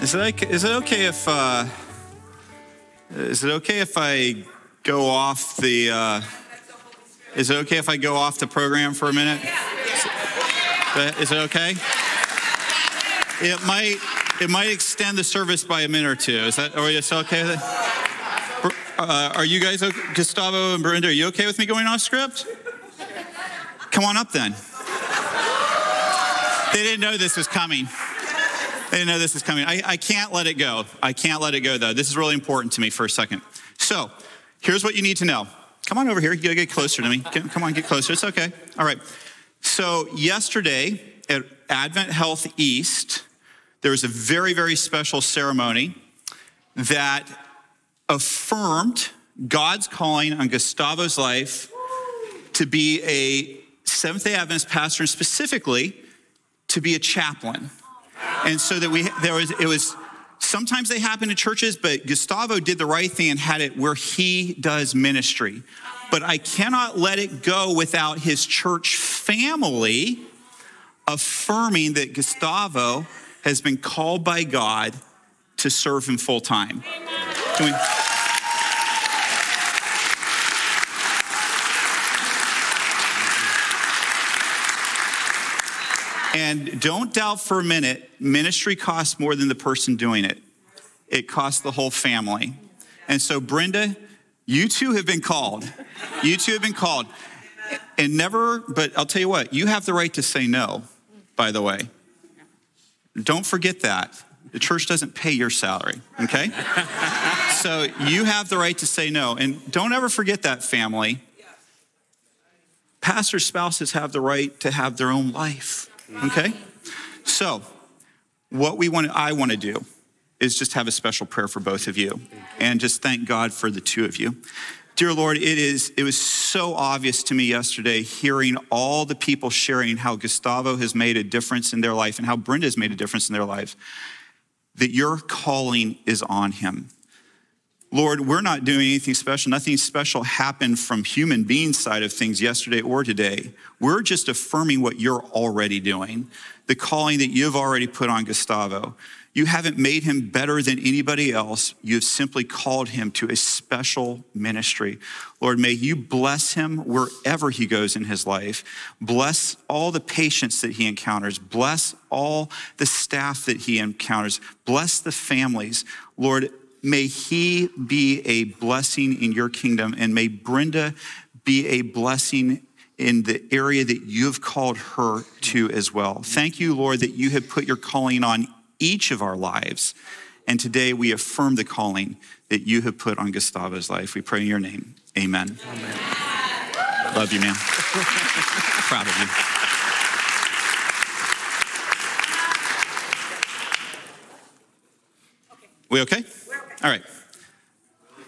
Is it is it okay if uh, is it okay if I go off the uh, is it okay if I go off the program for a minute? Is it okay? It might it might extend the service by a minute or two. Is that is it okay? Uh, are you guys okay? Gustavo and Brenda? Are you okay with me going off script? Come on up then. They didn't know this was coming. I didn't know this is coming. I, I can't let it go. I can't let it go, though. This is really important to me for a second. So, here's what you need to know. Come on over here. You gotta get closer to me. Come on, get closer. It's okay. All right. So, yesterday at Advent Health East, there was a very, very special ceremony that affirmed God's calling on Gustavo's life to be a Seventh day Adventist pastor, and specifically to be a chaplain. And so that we, there was, it was, sometimes they happen in churches, but Gustavo did the right thing and had it where he does ministry. But I cannot let it go without his church family affirming that Gustavo has been called by God to serve him full time. And don't doubt for a minute, ministry costs more than the person doing it. It costs the whole family. And so, Brenda, you two have been called. You two have been called. And never, but I'll tell you what, you have the right to say no, by the way. Don't forget that. The church doesn't pay your salary, okay? so you have the right to say no. And don't ever forget that, family. Pastor spouses have the right to have their own life. Okay? So, what we want I want to do is just have a special prayer for both of you and just thank God for the two of you. Dear Lord, it is it was so obvious to me yesterday hearing all the people sharing how Gustavo has made a difference in their life and how Brenda has made a difference in their life that your calling is on him. Lord, we're not doing anything special. Nothing special happened from human being side of things yesterday or today. We're just affirming what you're already doing, the calling that you've already put on Gustavo. You haven't made him better than anybody else. You've simply called him to a special ministry. Lord, may you bless him wherever he goes in his life. Bless all the patients that he encounters. Bless all the staff that he encounters. Bless the families. Lord, May he be a blessing in your kingdom, and may Brenda be a blessing in the area that you've called her to as well. Thank you, Lord, that you have put your calling on each of our lives. And today we affirm the calling that you have put on Gustavo's life. We pray in your name. Amen. Amen. Love you, man. Proud of you. We okay? All right.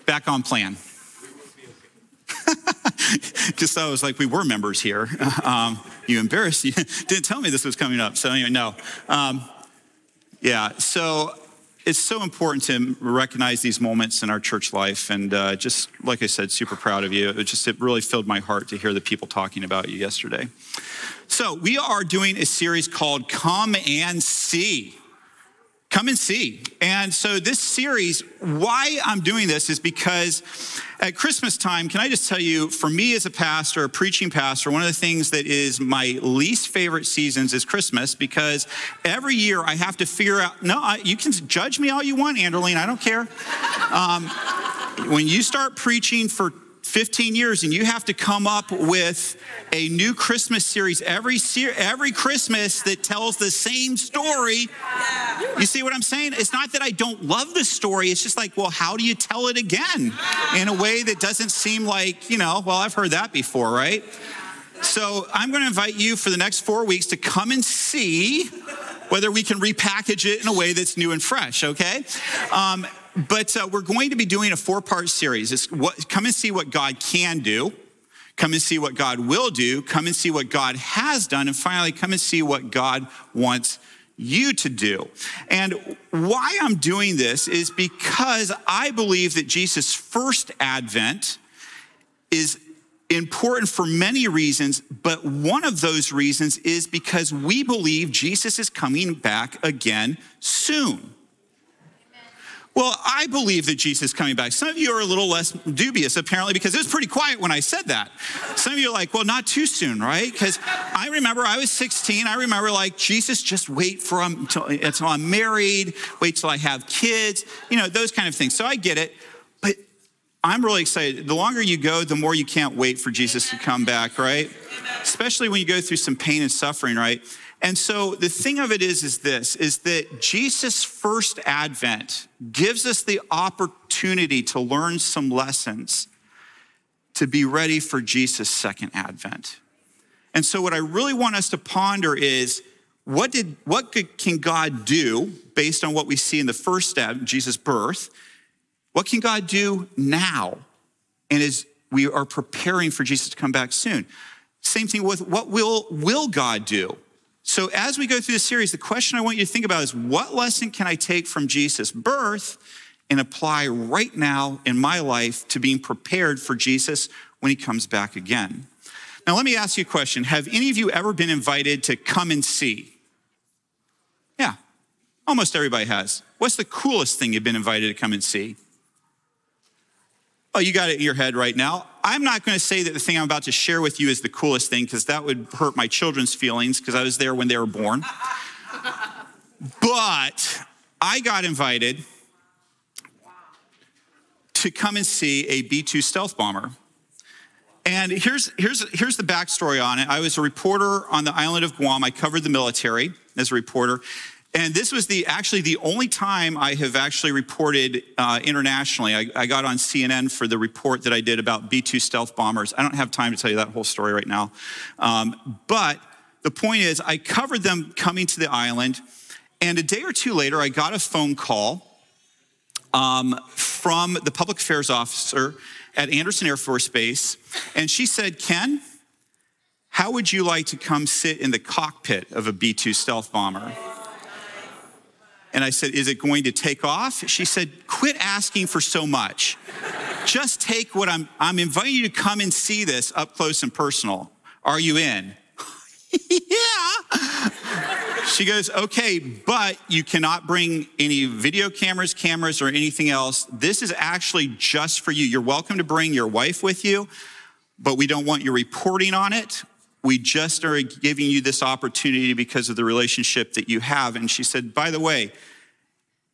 Back on plan. Just so I was like, we were members here. Um, you embarrassed. You didn't tell me this was coming up. So anyway, no. Um, yeah. So it's so important to recognize these moments in our church life. And uh, just like I said, super proud of you. It just it really filled my heart to hear the people talking about you yesterday. So we are doing a series called "Come and See." Come and see. And so, this series, why I'm doing this is because at Christmas time, can I just tell you, for me as a pastor, a preaching pastor, one of the things that is my least favorite seasons is Christmas because every year I have to figure out, no, I, you can judge me all you want, Anderline, I don't care. Um, when you start preaching for 15 years and you have to come up with a new Christmas series every every Christmas that tells the same story. You see what I'm saying? It's not that I don't love the story. It's just like, well, how do you tell it again in a way that doesn't seem like, you know, well, I've heard that before, right? So I'm going to invite you for the next four weeks to come and see whether we can repackage it in a way that's new and fresh, okay? Um, but uh, we're going to be doing a four part series. It's what, come and see what God can do. Come and see what God will do. Come and see what God has done. And finally, come and see what God wants you to do. And why I'm doing this is because I believe that Jesus' first advent is important for many reasons, but one of those reasons is because we believe Jesus is coming back again soon. Well, I believe that Jesus is coming back. Some of you are a little less dubious, apparently, because it was pretty quiet when I said that. Some of you are like, well, not too soon, right? Because I remember I was 16. I remember, like, Jesus, just wait for um, until, until I'm married, wait till I have kids, you know, those kind of things. So I get it. But I'm really excited. The longer you go, the more you can't wait for Jesus to come back, right? Especially when you go through some pain and suffering, right? And so the thing of it is, is this, is that Jesus' first advent gives us the opportunity to learn some lessons to be ready for Jesus' second advent. And so what I really want us to ponder is, what did what can God do based on what we see in the first step, Jesus' birth? What can God do now? And as we are preparing for Jesus to come back soon. Same thing with what will will God do? So, as we go through this series, the question I want you to think about is what lesson can I take from Jesus' birth and apply right now in my life to being prepared for Jesus when he comes back again? Now, let me ask you a question Have any of you ever been invited to come and see? Yeah, almost everybody has. What's the coolest thing you've been invited to come and see? Oh, you got it in your head right now. I'm not going to say that the thing I'm about to share with you is the coolest thing because that would hurt my children's feelings because I was there when they were born. but I got invited to come and see a B 2 stealth bomber. And here's, here's, here's the backstory on it. I was a reporter on the island of Guam. I covered the military as a reporter. And this was the actually the only time I have actually reported uh, internationally. I, I, got on CNN for the report that I did about B 2 stealth bombers. I don't have time to tell you that whole story right now. Um, but the point is, I covered them coming to the island. And a day or two later, I got a phone call um, from the public affairs officer at Andersen Air Force Base. And she said, Ken, how would you like to come sit in the cockpit of a B 2 stealth bomber? And I said, Is it going to take off? She said, Quit asking for so much. Just take what I'm, I'm inviting you to come and see this up close and personal. Are you in? yeah. She goes, Okay, but you cannot bring any video cameras, cameras, or anything else. This is actually just for you. You're welcome to bring your wife with you, but we don't want you reporting on it we just are giving you this opportunity because of the relationship that you have. And she said, by the way,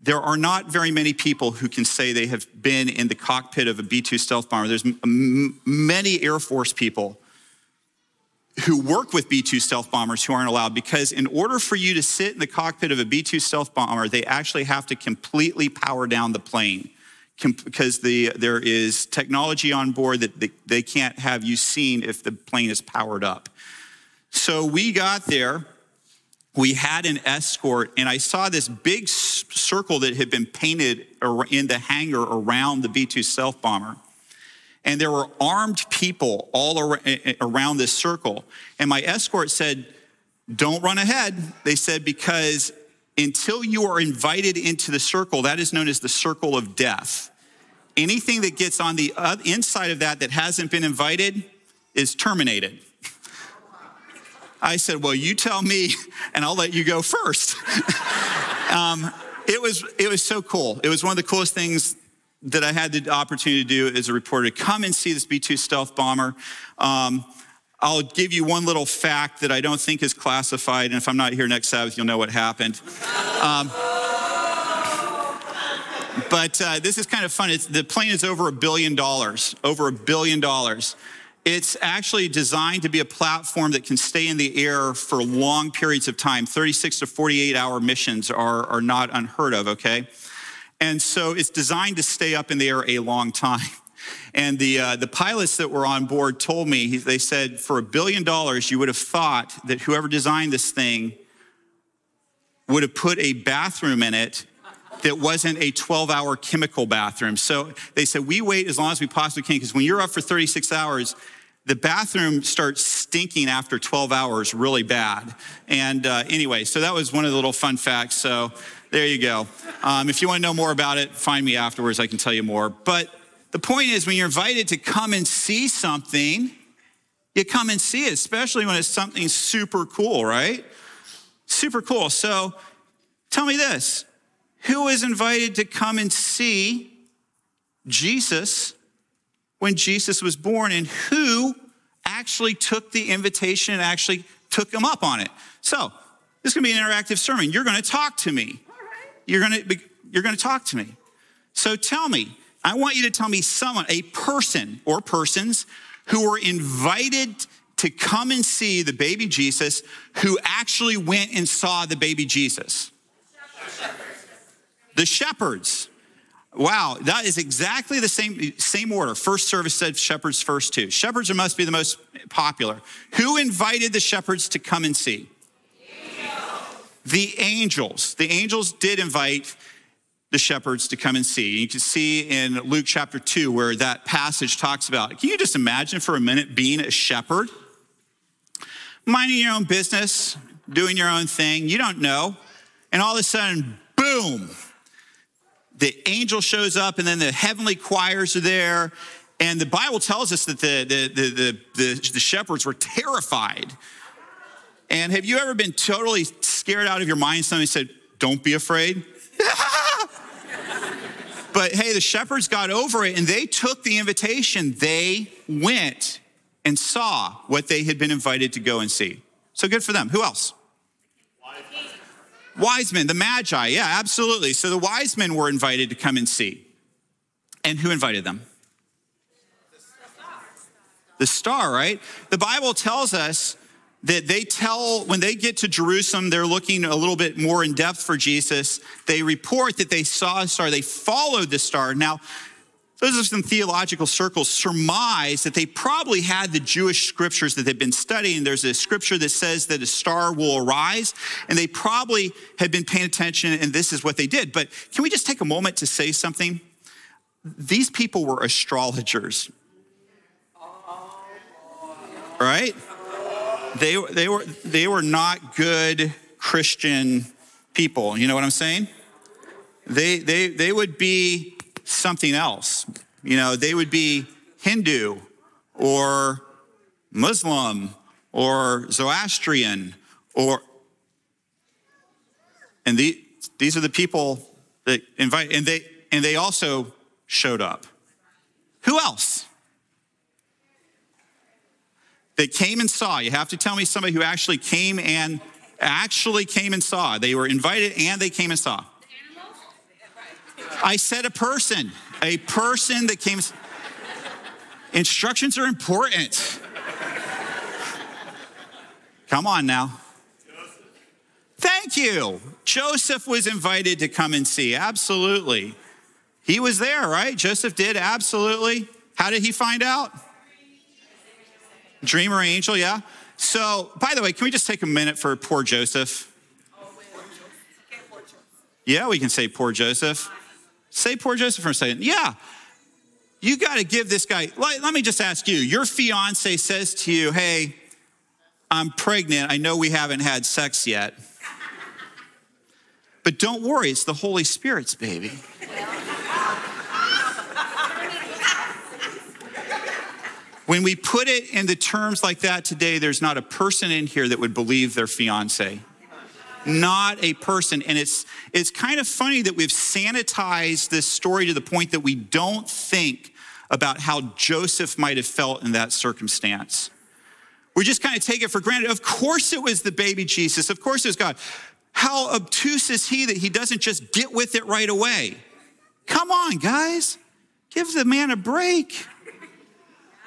there are not very many people who can say they have been in the cockpit of a B 2 stealth bomber. There's m- many Air Force people who work with B 2 stealth bombers who aren't allowed because, in order for you to sit in the cockpit of a B 2 stealth bomber, they actually have to completely power down the plane because the, there is technology on board that they, they can't have you seen if the plane is powered up. So we got there. We had an escort, and I saw this big circle that had been painted in the hangar around the B 2 stealth bomber. And there were armed people all around this circle. And my escort said, Don't run ahead. They said, Because until you are invited into the circle, that is known as the circle of death. Anything that gets on the inside of that that hasn't been invited is terminated. I said, Well, you tell me, and I'll let you go first. um, it, was, it was so cool. It was one of the coolest things that I had the opportunity to do as a reporter to come and see this B 2 stealth bomber. Um, I'll give you one little fact that I don't think is classified, and if I'm not here next Sabbath, you'll know what happened. Um, but uh, this is kind of fun. It's, the plane is over a billion dollars, over a billion dollars. It's actually designed to be a platform that can stay in the air for long periods of time. 36 to 48 hour missions are, are not unheard of, okay? And so it's designed to stay up in the air a long time. And the, uh, the pilots that were on board told me, they said, for a billion dollars, you would have thought that whoever designed this thing would have put a bathroom in it that wasn't a 12 hour chemical bathroom. So they said, we wait as long as we possibly can, because when you're up for 36 hours, the bathroom starts stinking after 12 hours really bad. And uh, anyway, so that was one of the little fun facts. So there you go. Um, if you want to know more about it, find me afterwards. I can tell you more. But the point is, when you're invited to come and see something, you come and see it, especially when it's something super cool, right? Super cool. So tell me this who was invited to come and see Jesus when Jesus was born, and who actually took the invitation and actually took him up on it? So this is gonna be an interactive sermon. You're gonna talk to me. You're gonna, be, you're gonna talk to me. So tell me, I want you to tell me someone, a person or persons who were invited to come and see the baby Jesus who actually went and saw the baby Jesus. The shepherds. Wow, that is exactly the same, same order. First service said shepherds first too. Shepherds must be the most popular. Who invited the shepherds to come and see? The angels. The angels did invite the shepherds to come and see. You can see in Luke chapter 2 where that passage talks about. Can you just imagine for a minute being a shepherd? Minding your own business, doing your own thing, you don't know. And all of a sudden, boom, the angel shows up, and then the heavenly choirs are there. And the Bible tells us that the, the, the, the, the shepherds were terrified. And have you ever been totally scared out of your mind? Somebody said, Don't be afraid. but hey, the shepherds got over it and they took the invitation. They went and saw what they had been invited to go and see. So good for them. Who else? Wise men, the Magi, yeah, absolutely. So the wise men were invited to come and see. And who invited them? The star, right? The Bible tells us that they tell, when they get to Jerusalem, they're looking a little bit more in depth for Jesus. They report that they saw a star, they followed the star. Now, those of some theological circles surmise that they probably had the Jewish scriptures that they've been studying. There's a scripture that says that a star will arise, and they probably had been paying attention, and this is what they did. But can we just take a moment to say something? These people were astrologers, right? They, they, were, they were not good Christian people. You know what I'm saying? They, they, they would be something else. You know, they would be Hindu or Muslim or Zoroastrian or, and the, these are the people that invite, and they, and they also showed up. Who else? They came and saw. You have to tell me somebody who actually came and actually came and saw. They were invited and they came and saw. I said a person, a person that came. Instructions are important. Come on now. Thank you. Joseph was invited to come and see. Absolutely. He was there, right? Joseph did, absolutely. How did he find out? Dreamer angel, yeah. So, by the way, can we just take a minute for poor Joseph? Yeah, we can say poor Joseph. Say poor Joseph for a second. Yeah, you got to give this guy, let, let me just ask you your fiance says to you, hey, I'm pregnant. I know we haven't had sex yet. But don't worry, it's the Holy Spirit's baby. When we put it in the terms like that today, there's not a person in here that would believe their fiance not a person. And it's, it's kind of funny that we've sanitized this story to the point that we don't think about how Joseph might have felt in that circumstance. We just kind of take it for granted. Of course, it was the baby Jesus. Of course, it was God. How obtuse is he that he doesn't just get with it right away? Come on, guys. Give the man a break.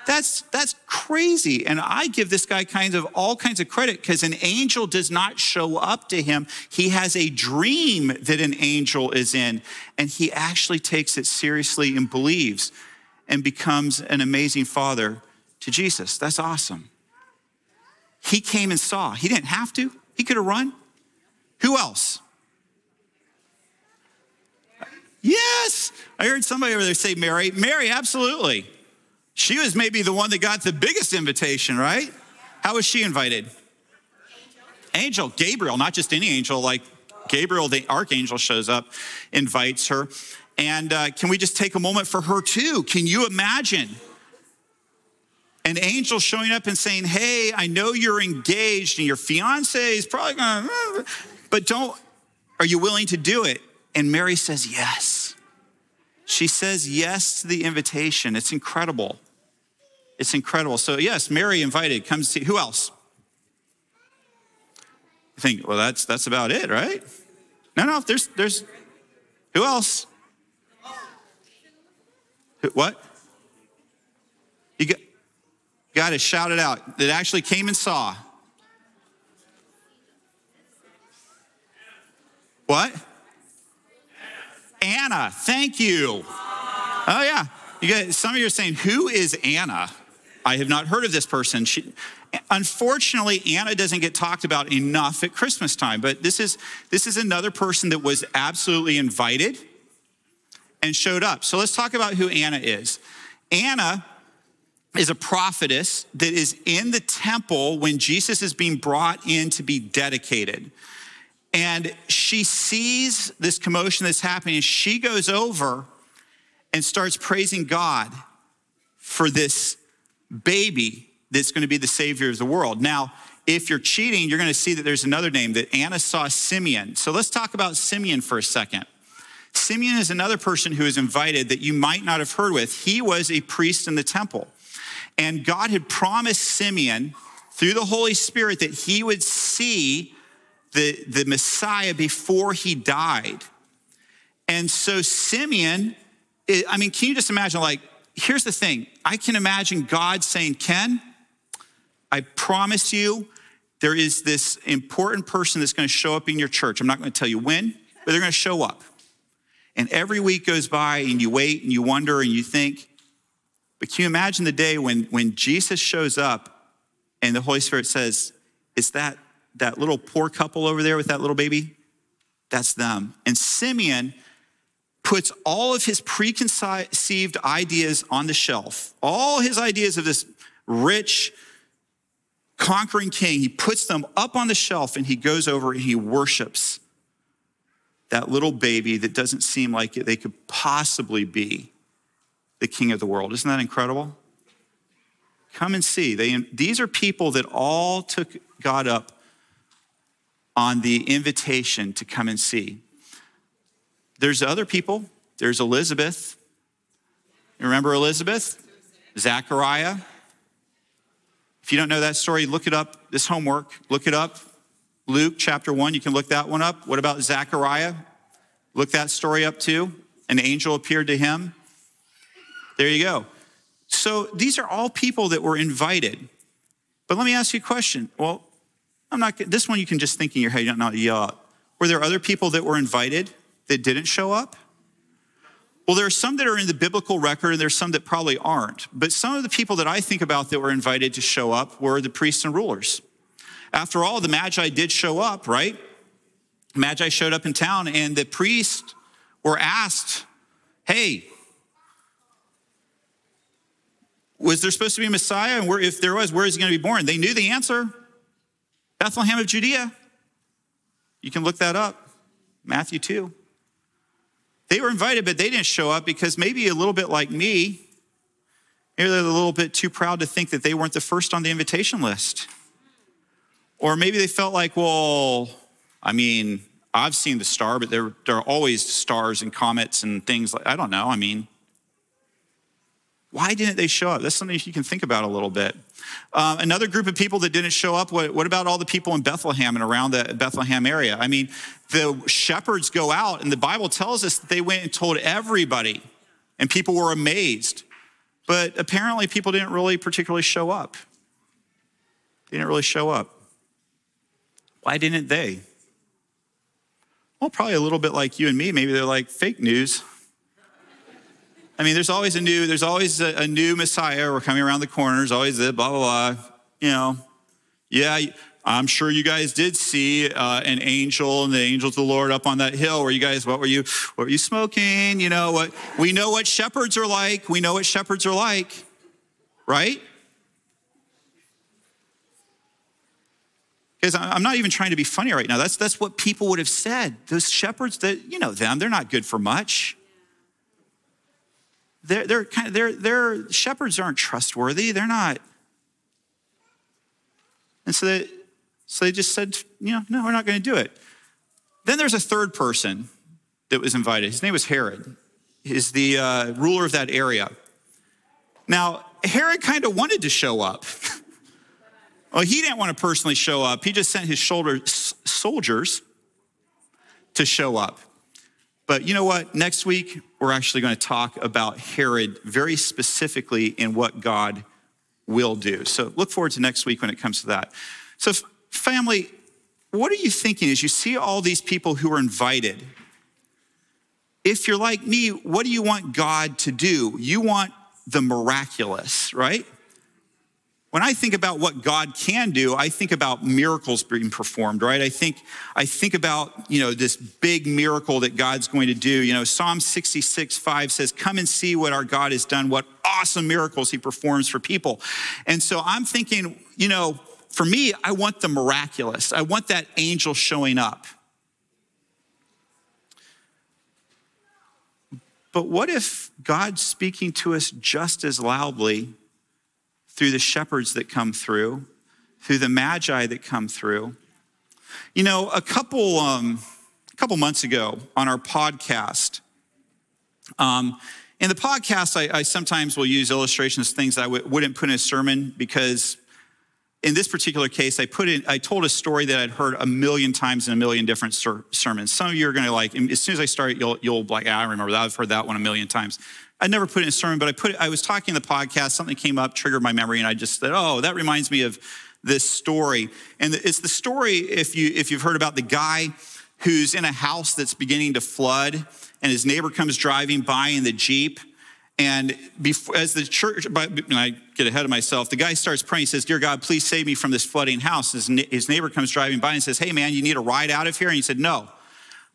That's, that's crazy. And I give this guy kinds of all kinds of credit because an angel does not show up to him. He has a dream that an angel is in, and he actually takes it seriously and believes and becomes an amazing father to Jesus. That's awesome. He came and saw. He didn't have to, he could have run. Who else? Yes. I heard somebody over there say Mary. Mary, absolutely. She was maybe the one that got the biggest invitation, right? How was she invited? Angel. Gabriel, not just any angel, like Gabriel, the archangel, shows up, invites her. And uh, can we just take a moment for her too? Can you imagine an angel showing up and saying, Hey, I know you're engaged and your fiance is probably gonna, but don't, are you willing to do it? And Mary says, Yes. She says yes to the invitation. It's incredible. It's incredible. So, yes, Mary invited, come see. Who else? You think, well, that's that's about it, right? No, no, there's there's who else? What? You got, got to shout it out. That actually came and saw. What? Anna, thank you. Oh yeah. You got some of you are saying, who is Anna? I have not heard of this person. She, unfortunately, Anna doesn't get talked about enough at Christmas time, but this is, this is another person that was absolutely invited and showed up. So let's talk about who Anna is. Anna is a prophetess that is in the temple when Jesus is being brought in to be dedicated. And she sees this commotion that's happening. She goes over and starts praising God for this baby that's going to be the savior of the world. Now, if you're cheating, you're going to see that there's another name that Anna saw Simeon. So let's talk about Simeon for a second. Simeon is another person who is invited that you might not have heard with. He was a priest in the temple. And God had promised Simeon through the Holy Spirit that he would see the, the Messiah before he died. And so Simeon, I mean, can you just imagine like here's the thing I can imagine God saying, Ken, I promise you, there is this important person that's going to show up in your church. I'm not going to tell you when, but they're going to show up. And every week goes by and you wait and you wonder and you think, but can you imagine the day when, when Jesus shows up and the Holy Spirit says, It's that, that little poor couple over there with that little baby? That's them. And Simeon puts all of his preconceived ideas on the shelf, all his ideas of this rich, conquering king, he puts them up on the shelf and he goes over and he worships that little baby that doesn't seem like they could possibly be the king of the world. Isn't that incredible? Come and see. They, these are people that all took God up on the invitation to come and see. There's other people. There's Elizabeth. You remember Elizabeth? Zachariah. If you don't know that story, look it up. This homework, look it up. Luke chapter 1, you can look that one up. What about Zachariah? Look that story up too. An angel appeared to him. There you go. So these are all people that were invited. But let me ask you a question. Well, I'm not, this one you can just think in your head, not yell out. Were there other people that were invited that didn't show up? Well, there are some that are in the biblical record, and there's some that probably aren't. But some of the people that I think about that were invited to show up were the priests and rulers. After all, the Magi did show up, right? Magi showed up in town, and the priests were asked, Hey, was there supposed to be a Messiah? And where, if there was, where is he going to be born? They knew the answer Bethlehem of Judea. You can look that up, Matthew 2. They were invited, but they didn't show up because maybe a little bit like me, maybe they're a little bit too proud to think that they weren't the first on the invitation list. Or maybe they felt like, well, I mean, I've seen the star, but there, there are always stars and comets and things like I don't know. I mean, why didn't they show up? That's something you can think about a little bit. Uh, another group of people that didn't show up, what, what, about all the people in Bethlehem and around the Bethlehem area? I mean, the shepherds go out, and the Bible tells us that they went and told everybody, and people were amazed. But apparently, people didn't really particularly show up. They didn't really show up. Why didn't they? Well, probably a little bit like you and me. Maybe they're like fake news. I mean, there's always a new, there's always a, a new Messiah. We're coming around the corner. There's always the blah, blah, blah. You know, yeah, I'm sure you guys did see uh, an angel and the angels of the Lord up on that hill where you guys, what were you, what were you smoking? You know what? We know what shepherds are like. We know what shepherds are like, right? Because I'm not even trying to be funny right now. That's, that's what people would have said. Those shepherds, that you know them, they're not good for much. They're, they're kind of, they're, they're, shepherds aren't trustworthy. They're not. And so they, so they just said, you know, no, we're not going to do it. Then there's a third person that was invited. His name was Herod. He's the uh, ruler of that area. Now, Herod kind of wanted to show up. well, he didn't want to personally show up. He just sent his shoulder, soldiers to show up. But you know what? Next week, we're actually going to talk about Herod very specifically in what God will do. So look forward to next week when it comes to that. So, family, what are you thinking as you see all these people who are invited? If you're like me, what do you want God to do? You want the miraculous, right? When I think about what God can do, I think about miracles being performed, right? I think I think about, you know, this big miracle that God's going to do. You know, Psalm 66, 5 says, Come and see what our God has done, what awesome miracles he performs for people. And so I'm thinking, you know, for me, I want the miraculous. I want that angel showing up. But what if God's speaking to us just as loudly through the shepherds that come through, through the magi that come through. You know, a couple, um, a couple months ago on our podcast, um, in the podcast, I, I, sometimes will use illustrations, things that I w- wouldn't put in a sermon because in this particular case, I put in, I told a story that I'd heard a million times in a million different ser- sermons. Some of you are going to like, as soon as I start, you'll, you'll like, ah, I remember that. I've heard that one a million times. I never put it in a sermon, but I put it, I was talking in the podcast, something came up, triggered my memory, and I just said, oh, that reminds me of this story. And it's the story, if, you, if you've heard about the guy who's in a house that's beginning to flood, and his neighbor comes driving by in the Jeep. And before, as the church, I get ahead of myself, the guy starts praying. He says, Dear God, please save me from this flooding house. His, his neighbor comes driving by and says, Hey, man, you need a ride out of here? And he said, No,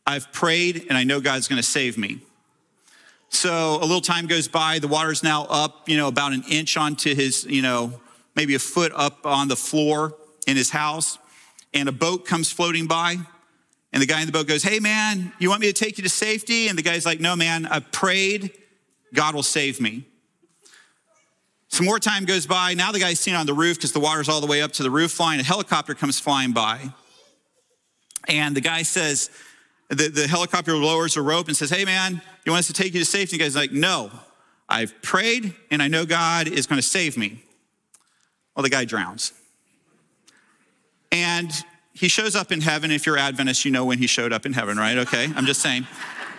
I've prayed and I know God's going to save me. So a little time goes by, the water's now up, you know, about an inch onto his, you know, maybe a foot up on the floor in his house. And a boat comes floating by. And the guy in the boat goes, Hey, man, you want me to take you to safety? And the guy's like, No, man, I prayed. God will save me. Some more time goes by. Now the guy's seen on the roof because the water's all the way up to the roof line. A helicopter comes flying by. And the guy says, the, the helicopter lowers a rope and says, Hey, man, you want us to take you to safety? The guy's like, No, I've prayed and I know God is going to save me. Well, the guy drowns. And he shows up in heaven. If you're Adventist, you know when he showed up in heaven, right? Okay, I'm just saying.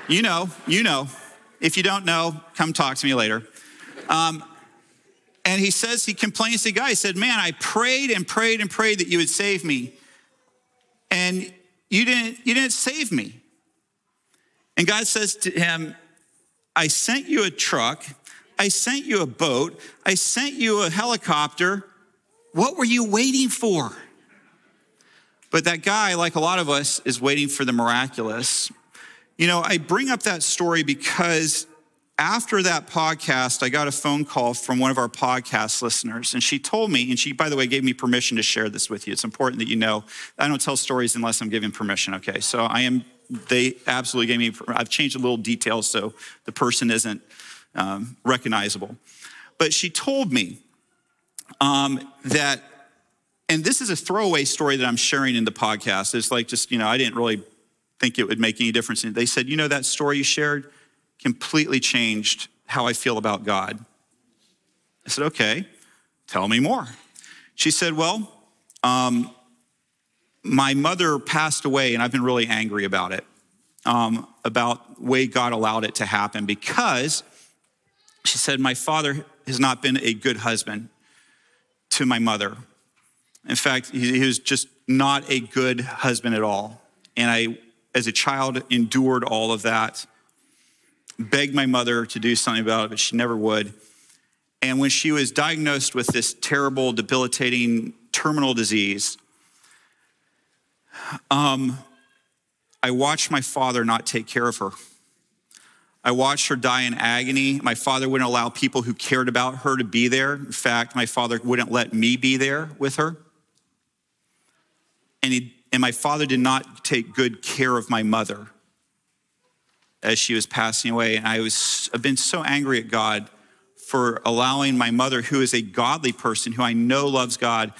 You know, you know. If you don't know, come talk to me later. Um, and he says, he complains to the guy. He said, Man, I prayed and prayed and prayed that you would save me. And you didn't, you didn't save me. And God says to him, I sent you a truck, I sent you a boat, I sent you a helicopter. What were you waiting for? But that guy, like a lot of us, is waiting for the miraculous. You know, I bring up that story because after that podcast, I got a phone call from one of our podcast listeners, and she told me, and she, by the way, gave me permission to share this with you. It's important that you know I don't tell stories unless I'm given permission, okay? So I am they absolutely gave me, I've changed a little details so the person isn't um, recognizable. But she told me um, that, and this is a throwaway story that I'm sharing in the podcast. It's like just, you know, I didn't really think it would make any difference. They said, you know, that story you shared completely changed how I feel about God. I said, okay, tell me more. She said, well, um, my mother passed away, and I've been really angry about it, um, about way God allowed it to happen, because she said, My father has not been a good husband to my mother. In fact, he, he was just not a good husband at all. And I, as a child, endured all of that, begged my mother to do something about it, but she never would. And when she was diagnosed with this terrible, debilitating terminal disease, Um, I watched my father not take care of her. I watched her die in agony. My father wouldn't allow people who cared about her to be there. In fact, my father wouldn't let me be there with her. And, he, and my father did not take good care of my mother as she was passing away. And I was, I've been so angry at God for allowing my mother, who is a godly person, who I know loves God,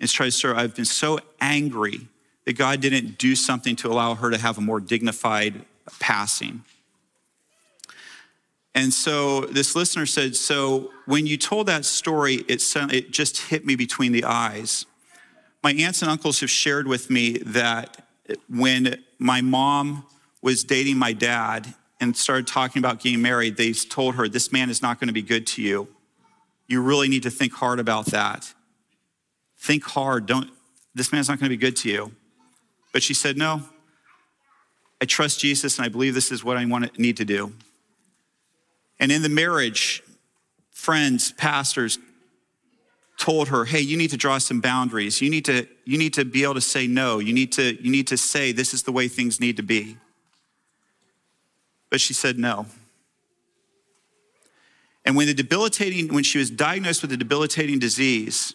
and tries to serve. I've been so angry that God didn't do something to allow her to have a more dignified passing. And so this listener said, So when you told that story, it, it just hit me between the eyes. My aunts and uncles have shared with me that when my mom was dating my dad and started talking about getting married, they told her, This man is not going to be good to you. You really need to think hard about that. Think hard. Don't, this man's not going to be good to you. But she said, No, I trust Jesus and I believe this is what I want to need to do. And in the marriage, friends, pastors told her, hey, you need to draw some boundaries. You need to, you need to be able to say no. You need to, you need to say this is the way things need to be. But she said no. And when the debilitating, when she was diagnosed with a debilitating disease,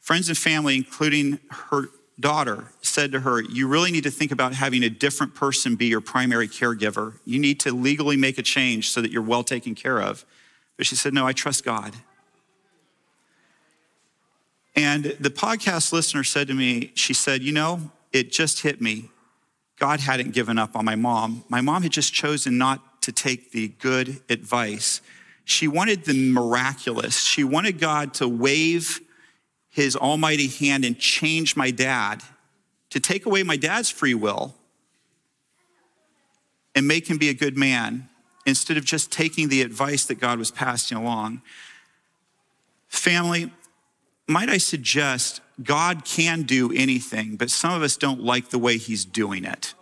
friends and family, including her daughter, said to her, You really need to think about having a different person be your primary caregiver. You need to legally make a change so that you're well taken care of. But she said, No, I trust God. And the podcast listener said to me, She said, You know, it just hit me. God hadn't given up on my mom. My mom had just chosen not to take the good advice. She wanted the miraculous. She wanted God to wave his almighty hand and change my dad, to take away my dad's free will and make him be a good man instead of just taking the advice that God was passing along. Family, might I suggest God can do anything, but some of us don't like the way he's doing it.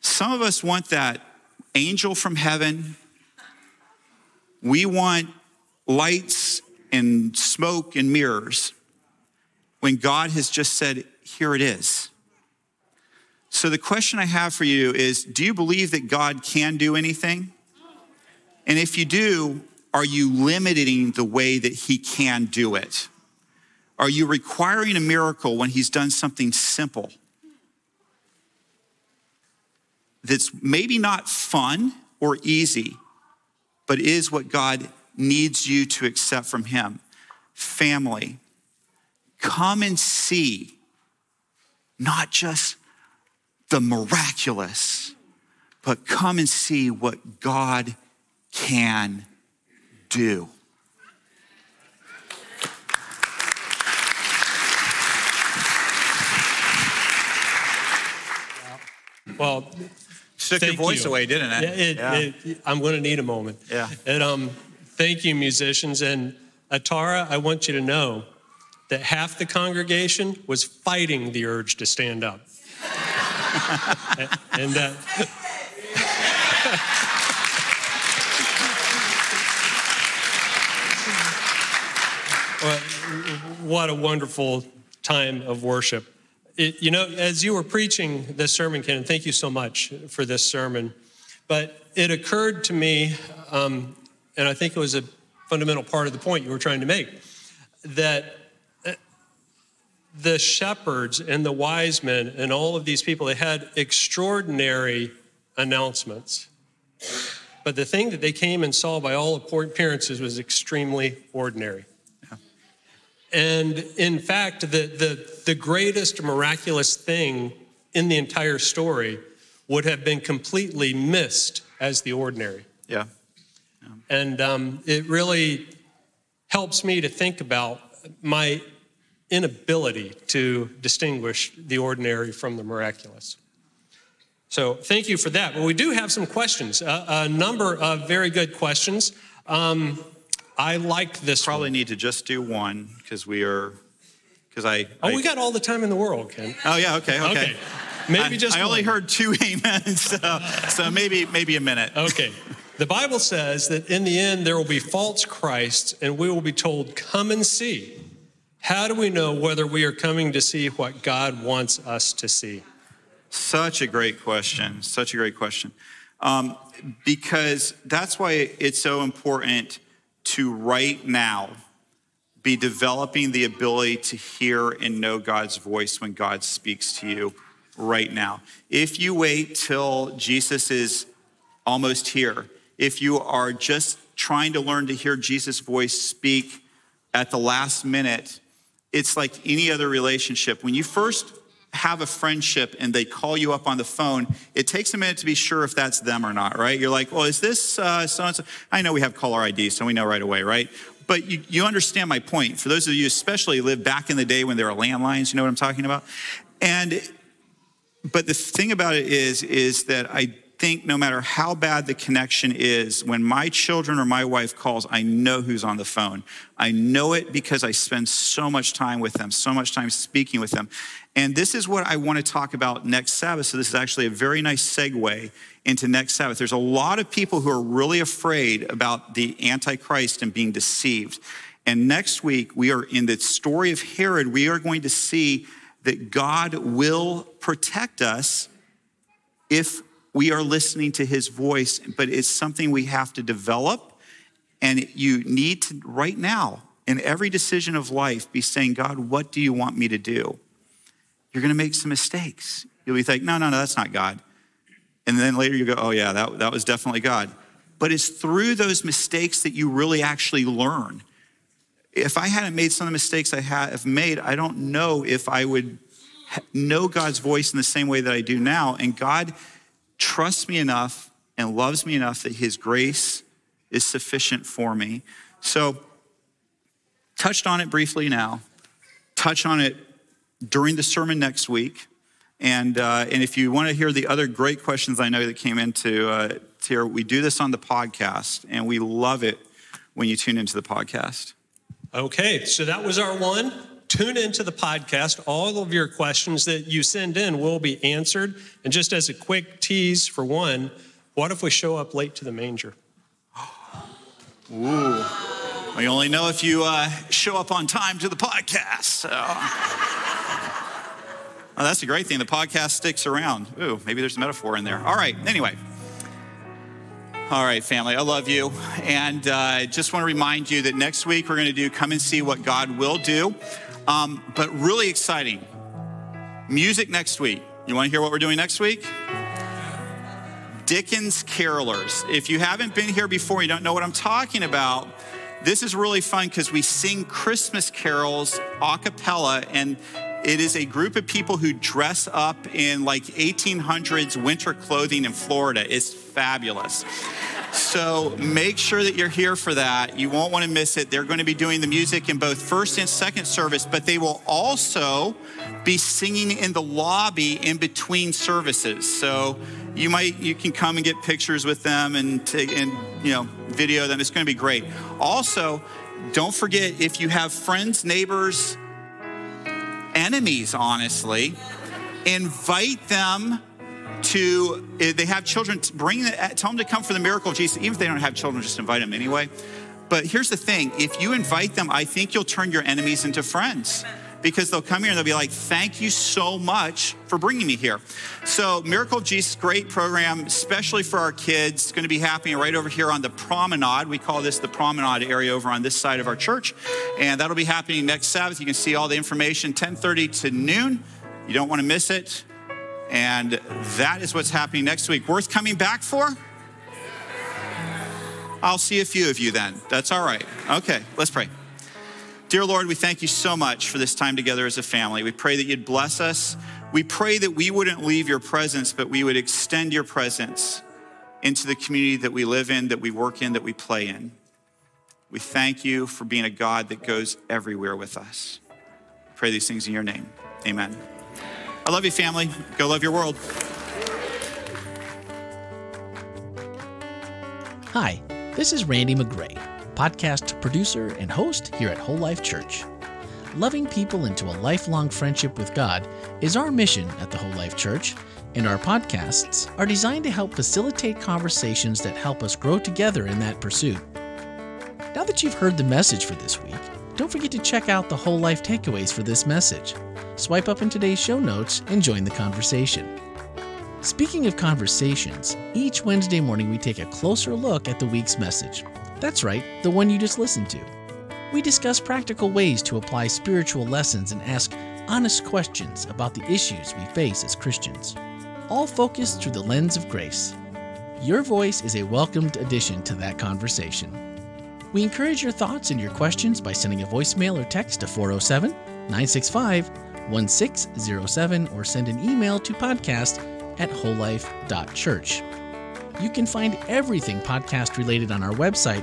Some of us want that angel from heaven. We want lights and smoke and mirrors when God has just said, Here it is. So, the question I have for you is Do you believe that God can do anything? And if you do, are you limiting the way that He can do it? Are you requiring a miracle when He's done something simple that's maybe not fun or easy, but is what God needs you to accept from Him. Family, come and see not just the miraculous, but come and see what God can do. Well, took your voice you. away, didn't it? Yeah, it, yeah. It, I'm going to need a moment. Yeah. And um, thank you, musicians. And Atara, I want you to know that half the congregation was fighting the urge to stand up. and uh, what a wonderful time of worship. It, you know, as you were preaching this sermon, Ken, thank you so much for this sermon. But it occurred to me, um, and I think it was a fundamental part of the point you were trying to make, that uh, the shepherds and the wise men and all of these people, they had extraordinary announcements. But the thing that they came and saw by all appearances was extremely ordinary. And in fact, the, the, the greatest miraculous thing in the entire story would have been completely missed as the ordinary. Yeah. And um, it really helps me to think about my inability to distinguish the ordinary from the miraculous. So thank you for that. But we do have some questions, a, a number of very good questions. Um, I like this. Probably one. need to just do one because we are, because I. Oh, I, we got all the time in the world, Ken. Oh yeah, okay, okay. okay. Maybe I, just. I only heard two amens, so, so maybe maybe a minute. Okay. The Bible says that in the end there will be false Christs, and we will be told, "Come and see." How do we know whether we are coming to see what God wants us to see? Such a great question. Such a great question. Um, because that's why it's so important to right now be developing the ability to hear and know God's voice when God speaks to you right now. If you wait till Jesus is almost here, if you are just trying to learn to hear Jesus' voice speak at the last minute, it's like any other relationship. When you first have a friendship and they call you up on the phone, it takes a minute to be sure if that's them or not, right? You're like, well, is this so and so? I know we have caller ID, so we know right away, right? But you, you understand my point. For those of you, especially live back in the day when there were landlines, you know what I'm talking about? And, but the thing about it is, is that I think no matter how bad the connection is, when my children or my wife calls, I know who's on the phone. I know it because I spend so much time with them, so much time speaking with them. And this is what I want to talk about next Sabbath. So, this is actually a very nice segue into next Sabbath. There's a lot of people who are really afraid about the Antichrist and being deceived. And next week, we are in the story of Herod, we are going to see that God will protect us if we are listening to his voice, but it's something we have to develop. And you need to, right now, in every decision of life, be saying, God, what do you want me to do? You're going to make some mistakes. You'll be thinking, no, no, no, that's not God. And then later you go, oh, yeah, that, that was definitely God. But it's through those mistakes that you really actually learn. If I hadn't made some of the mistakes I have made, I don't know if I would know God's voice in the same way that I do now. And God trusts me enough and loves me enough that his grace is sufficient for me. So, touched on it briefly now, touch on it during the sermon next week. And, uh, and if you want to hear the other great questions I know that came into uh, here, we do this on the podcast, and we love it when you tune into the podcast. Okay, so that was our one tune into the podcast. All of your questions that you send in will be answered. And just as a quick tease for one, what if we show up late to the manger? Ooh. We only know if you uh, show up on time to the podcast. So. that's a great thing. The podcast sticks around. Ooh, maybe there's a metaphor in there. All right, anyway. All right, family, I love you. And uh, just want to remind you that next week we're going to do Come and See What God Will Do. Um, but really exciting. Music next week. You want to hear what we're doing next week? Dickens Carolers. If you haven't been here before, you don't know what I'm talking about. This is really fun because we sing Christmas carols a cappella, and it is a group of people who dress up in like 1800s winter clothing in Florida. It's fabulous. So make sure that you're here for that. You won't want to miss it. They're going to be doing the music in both first and second service, but they will also be singing in the lobby in between services. So you might you can come and get pictures with them and take and you know video them. It's going to be great. Also, don't forget if you have friends, neighbors, enemies, honestly, invite them to, eh, they have children, bring, tell them to come for the miracle of Jesus. Even if they don't have children, just invite them anyway. But here's the thing if you invite them, I think you'll turn your enemies into friends because they'll come here and they'll be like, thank you so much for bringing me here. So, Miracle Jesus, great program, especially for our kids. It's going to be happening right over here on the promenade. We call this the promenade area over on this side of our church. And that'll be happening next Sabbath. You can see all the information 1030 to noon. You don't want to miss it. And that is what's happening next week. Worth coming back for? I'll see a few of you then. That's all right. Okay, let's pray. Dear Lord, we thank you so much for this time together as a family. We pray that you'd bless us. We pray that we wouldn't leave your presence, but we would extend your presence into the community that we live in, that we work in, that we play in. We thank you for being a God that goes everywhere with us. Pray these things in your name. Amen. I love you, family. Go love your world. Hi, this is Randy Magray, podcast producer and host here at WholeLife Church. Loving people into a lifelong friendship with God is our mission at the WholeLife Church, and our podcasts are designed to help facilitate conversations that help us grow together in that pursuit. Now that you've heard the message for this week, don't forget to check out the whole life takeaways for this message. Swipe up in today's show notes and join the conversation. Speaking of conversations, each Wednesday morning we take a closer look at the week's message. That's right, the one you just listened to. We discuss practical ways to apply spiritual lessons and ask honest questions about the issues we face as Christians, all focused through the lens of grace. Your voice is a welcomed addition to that conversation. We encourage your thoughts and your questions by sending a voicemail or text to 407 965 1607 or send an email to podcast at wholelife.church. You can find everything podcast related on our website,